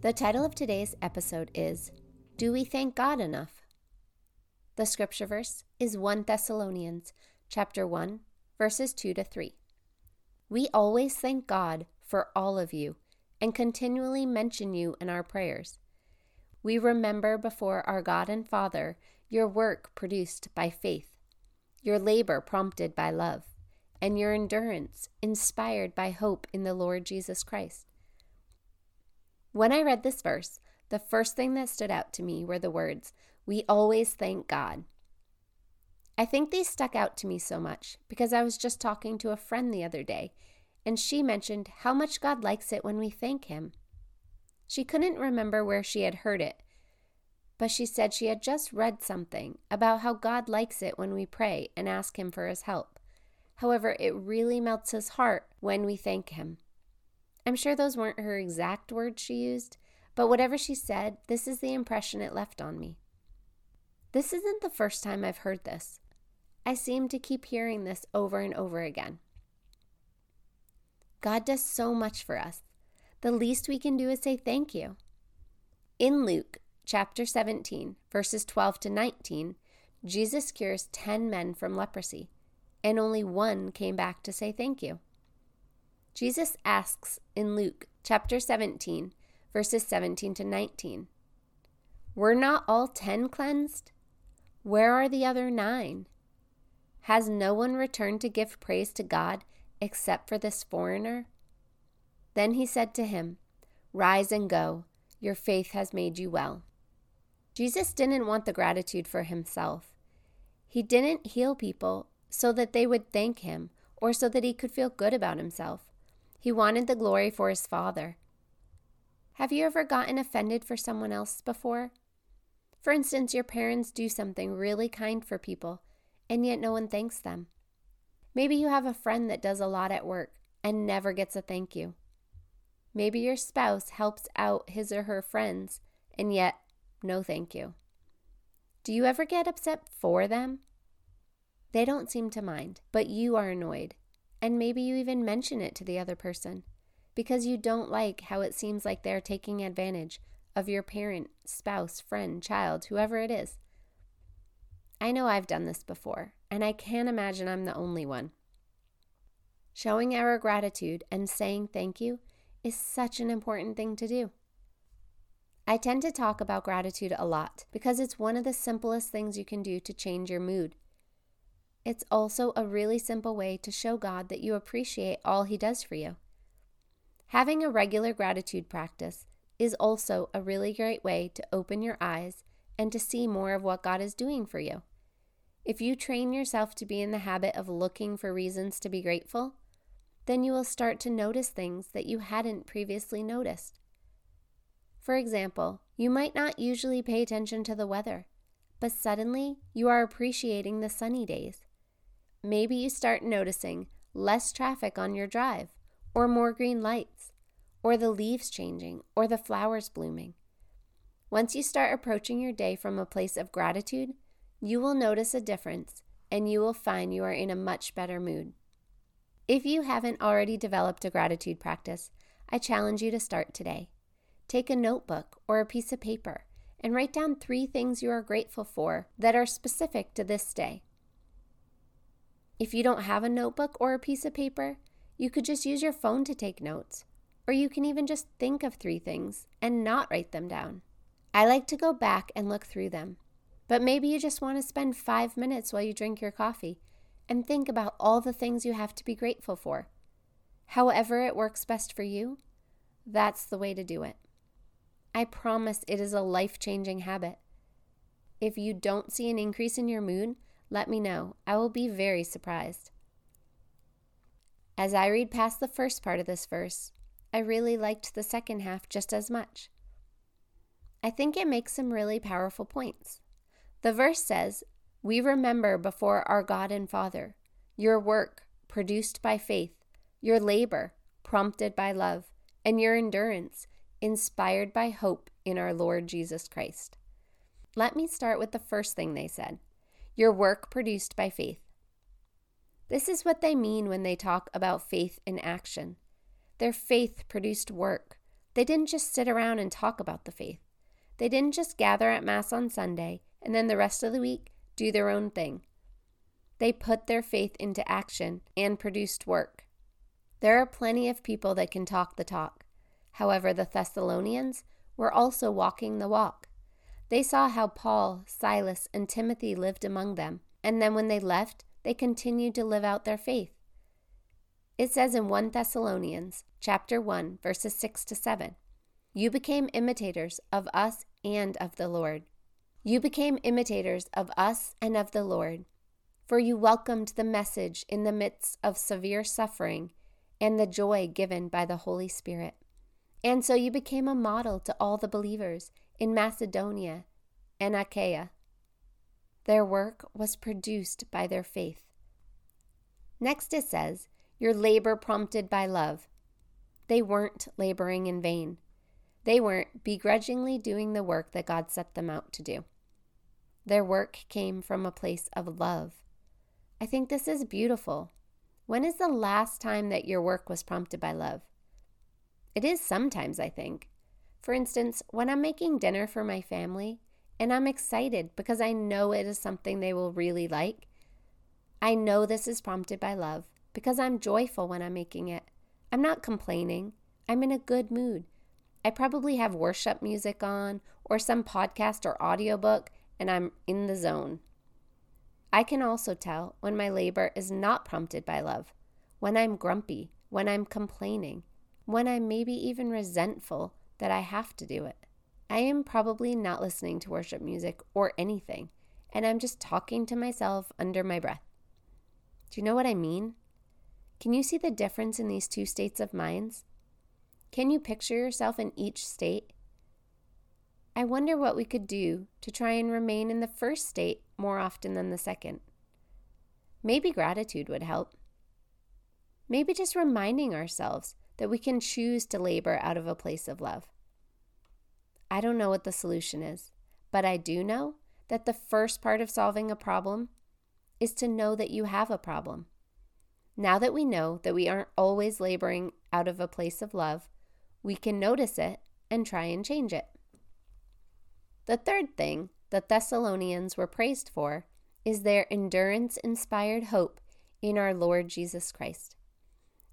The title of today's episode is Do We Thank God Enough? The scripture verse is 1 Thessalonians chapter 1 verses 2 to 3. We always thank God for all of you and continually mention you in our prayers. We remember before our God and Father your work produced by faith, your labor prompted by love, and your endurance inspired by hope in the Lord Jesus Christ. When I read this verse, the first thing that stood out to me were the words, We always thank God. I think these stuck out to me so much because I was just talking to a friend the other day, and she mentioned how much God likes it when we thank Him. She couldn't remember where she had heard it, but she said she had just read something about how God likes it when we pray and ask Him for His help. However, it really melts His heart when we thank Him. I'm sure those weren't her exact words she used, but whatever she said, this is the impression it left on me. This isn't the first time I've heard this. I seem to keep hearing this over and over again. God does so much for us. The least we can do is say thank you. In Luke chapter 17, verses 12 to 19, Jesus cures 10 men from leprosy, and only one came back to say thank you. Jesus asks in Luke chapter 17, verses 17 to 19, Were not all 10 cleansed? Where are the other nine? Has no one returned to give praise to God except for this foreigner? Then he said to him, Rise and go, your faith has made you well. Jesus didn't want the gratitude for himself. He didn't heal people so that they would thank him or so that he could feel good about himself. He wanted the glory for his Father. Have you ever gotten offended for someone else before? For instance, your parents do something really kind for people, and yet no one thanks them. Maybe you have a friend that does a lot at work and never gets a thank you. Maybe your spouse helps out his or her friends, and yet no thank you. Do you ever get upset for them? They don't seem to mind, but you are annoyed. And maybe you even mention it to the other person because you don't like how it seems like they're taking advantage of your parent, spouse, friend, child, whoever it is. I know I've done this before, and I can't imagine I'm the only one. Showing our gratitude and saying thank you is such an important thing to do. I tend to talk about gratitude a lot because it's one of the simplest things you can do to change your mood. It's also a really simple way to show God that you appreciate all He does for you. Having a regular gratitude practice is also a really great way to open your eyes and to see more of what God is doing for you. If you train yourself to be in the habit of looking for reasons to be grateful, then you will start to notice things that you hadn't previously noticed. For example, you might not usually pay attention to the weather, but suddenly you are appreciating the sunny days. Maybe you start noticing less traffic on your drive, or more green lights, or the leaves changing, or the flowers blooming. Once you start approaching your day from a place of gratitude, you will notice a difference and you will find you are in a much better mood. If you haven't already developed a gratitude practice, I challenge you to start today. Take a notebook or a piece of paper and write down three things you are grateful for that are specific to this day. If you don't have a notebook or a piece of paper, you could just use your phone to take notes, or you can even just think of three things and not write them down. I like to go back and look through them, but maybe you just want to spend five minutes while you drink your coffee and think about all the things you have to be grateful for. However, it works best for you, that's the way to do it. I promise it is a life changing habit. If you don't see an increase in your mood, let me know. I will be very surprised. As I read past the first part of this verse, I really liked the second half just as much. I think it makes some really powerful points. The verse says, We remember before our God and Father your work produced by faith, your labor prompted by love, and your endurance inspired by hope in our Lord Jesus Christ. Let me start with the first thing they said your work produced by faith. This is what they mean when they talk about faith in action. Their faith produced work. They didn't just sit around and talk about the faith. They didn't just gather at Mass on Sunday and then the rest of the week do their own thing. They put their faith into action and produced work. There are plenty of people that can talk the talk. However, the Thessalonians were also walking the walk. They saw how Paul, Silas, and Timothy lived among them, and then when they left, they continued to live out their faith. It says in 1 Thessalonians chapter 1 verses 6 to 7, you became imitators of us and of the Lord. You became imitators of us and of the Lord, for you welcomed the message in the midst of severe suffering and the joy given by the Holy Spirit. And so you became a model to all the believers in Macedonia and Achaia. Their work was produced by their faith. Next it says, Your labor prompted by love. They weren't laboring in vain. They weren't begrudgingly doing the work that God set them out to do. Their work came from a place of love. I think this is beautiful. When is the last time that your work was prompted by love? It is sometimes, I think. For instance, when I'm making dinner for my family and I'm excited because I know it is something they will really like, I know this is prompted by love because I'm joyful when I'm making it. I'm not complaining. I'm in a good mood. I probably have worship music on or some podcast or audiobook and I'm in the zone. I can also tell when my labor is not prompted by love, when I'm grumpy, when I'm complaining, when I'm maybe even resentful that I have to do it. I am probably not listening to worship music or anything, and I'm just talking to myself under my breath. Do you know what I mean? Can you see the difference in these two states of minds? Can you picture yourself in each state? I wonder what we could do to try and remain in the first state more often than the second. Maybe gratitude would help. Maybe just reminding ourselves that we can choose to labor out of a place of love. I don't know what the solution is, but I do know that the first part of solving a problem is to know that you have a problem. Now that we know that we aren't always laboring out of a place of love, we can notice it and try and change it. The third thing the Thessalonians were praised for is their endurance inspired hope in our Lord Jesus Christ.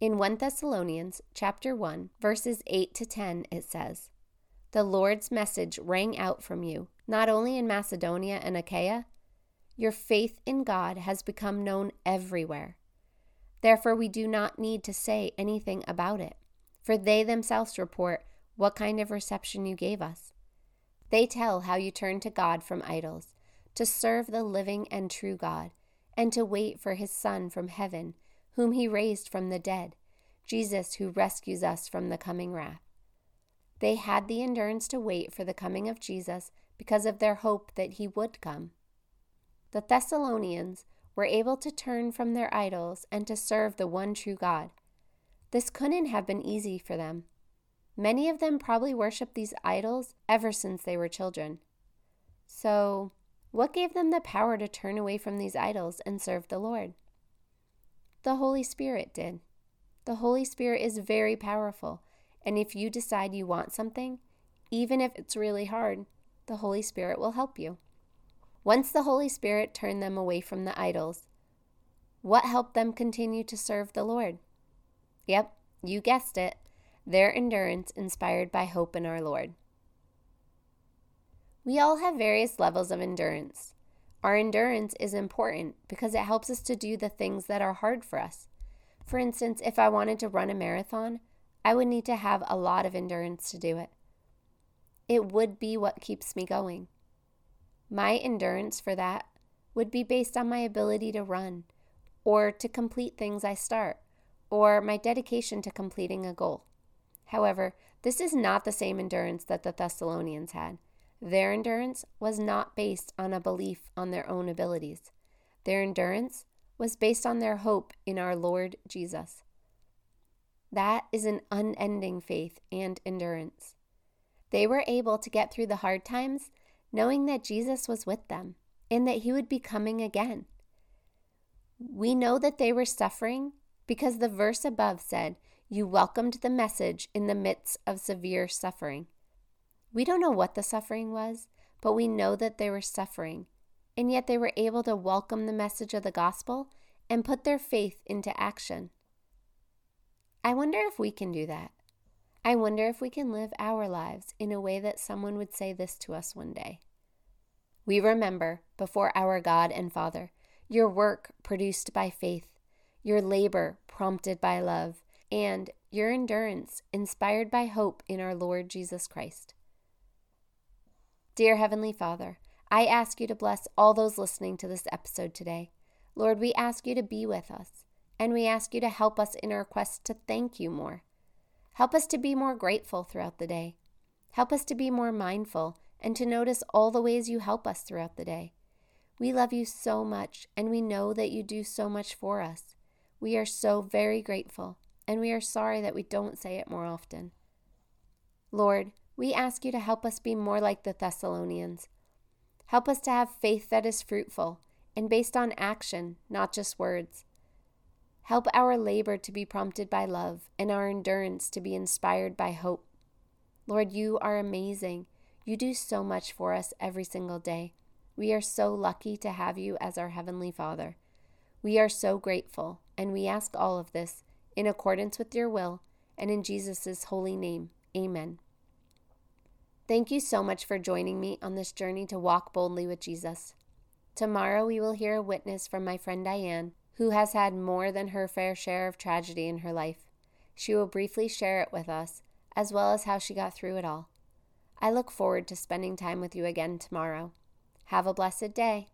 In 1 Thessalonians chapter 1 verses 8 to 10 it says, "The Lord's message rang out from you, not only in Macedonia and Achaia, your faith in God has become known everywhere. Therefore we do not need to say anything about it, for they themselves report what kind of reception you gave us." They tell how you turned to God from idols, to serve the living and true God, and to wait for his Son from heaven, whom he raised from the dead, Jesus who rescues us from the coming wrath. They had the endurance to wait for the coming of Jesus because of their hope that he would come. The Thessalonians were able to turn from their idols and to serve the one true God. This couldn't have been easy for them Many of them probably worshiped these idols ever since they were children. So, what gave them the power to turn away from these idols and serve the Lord? The Holy Spirit did. The Holy Spirit is very powerful, and if you decide you want something, even if it's really hard, the Holy Spirit will help you. Once the Holy Spirit turned them away from the idols, what helped them continue to serve the Lord? Yep, you guessed it their endurance inspired by hope in our Lord. We all have various levels of endurance. Our endurance is important because it helps us to do the things that are hard for us. For instance, if I wanted to run a marathon, I would need to have a lot of endurance to do it. It would be what keeps me going. My endurance for that would be based on my ability to run, or to complete things I start, or my dedication to completing a goal. However, this is not the same endurance that the Thessalonians had. Their endurance was not based on a belief on their own abilities. Their endurance was based on their hope in our Lord Jesus. That is an unending faith and endurance. They were able to get through the hard times knowing that Jesus was with them and that he would be coming again. We know that they were suffering because the verse above said, You welcomed the message in the midst of severe suffering. We don't know what the suffering was, but we know that they were suffering, and yet they were able to welcome the message of the gospel and put their faith into action. I wonder if we can do that. I wonder if we can live our lives in a way that someone would say this to us one day. We remember before our God and Father your work produced by faith, your labor prompted by love, and your endurance inspired by hope in our Lord Jesus Christ. Dear Heavenly Father, I ask you to bless all those listening to this episode today. Lord, we ask you to be with us, and we ask you to help us in our quest to thank you more. Help us to be more grateful throughout the day. Help us to be more mindful and to notice all the ways you help us throughout the day. We love you so much, and we know that you do so much for us. We are so very grateful, and we are sorry that we don't say it more often. Lord, we ask you to help us be more like the Thessalonians. Help us to have faith that is fruitful and based on action, not just words. Help our labor to be prompted by love and our endurance to be inspired by hope. Lord, you are amazing. You do so much for us every single day. We are so lucky to have you as our Heavenly Father. We are so grateful, and we ask all of this in accordance with your will and in Jesus' holy name. Amen. Thank you so much for joining me on this journey to walk boldly with Jesus. Tomorrow we will hear a witness from my friend Diane who has had more than her fair share of tragedy in her life. She will briefly share it with us, as well as how she got through it all. I look forward to spending time with you again tomorrow. Have a blessed day.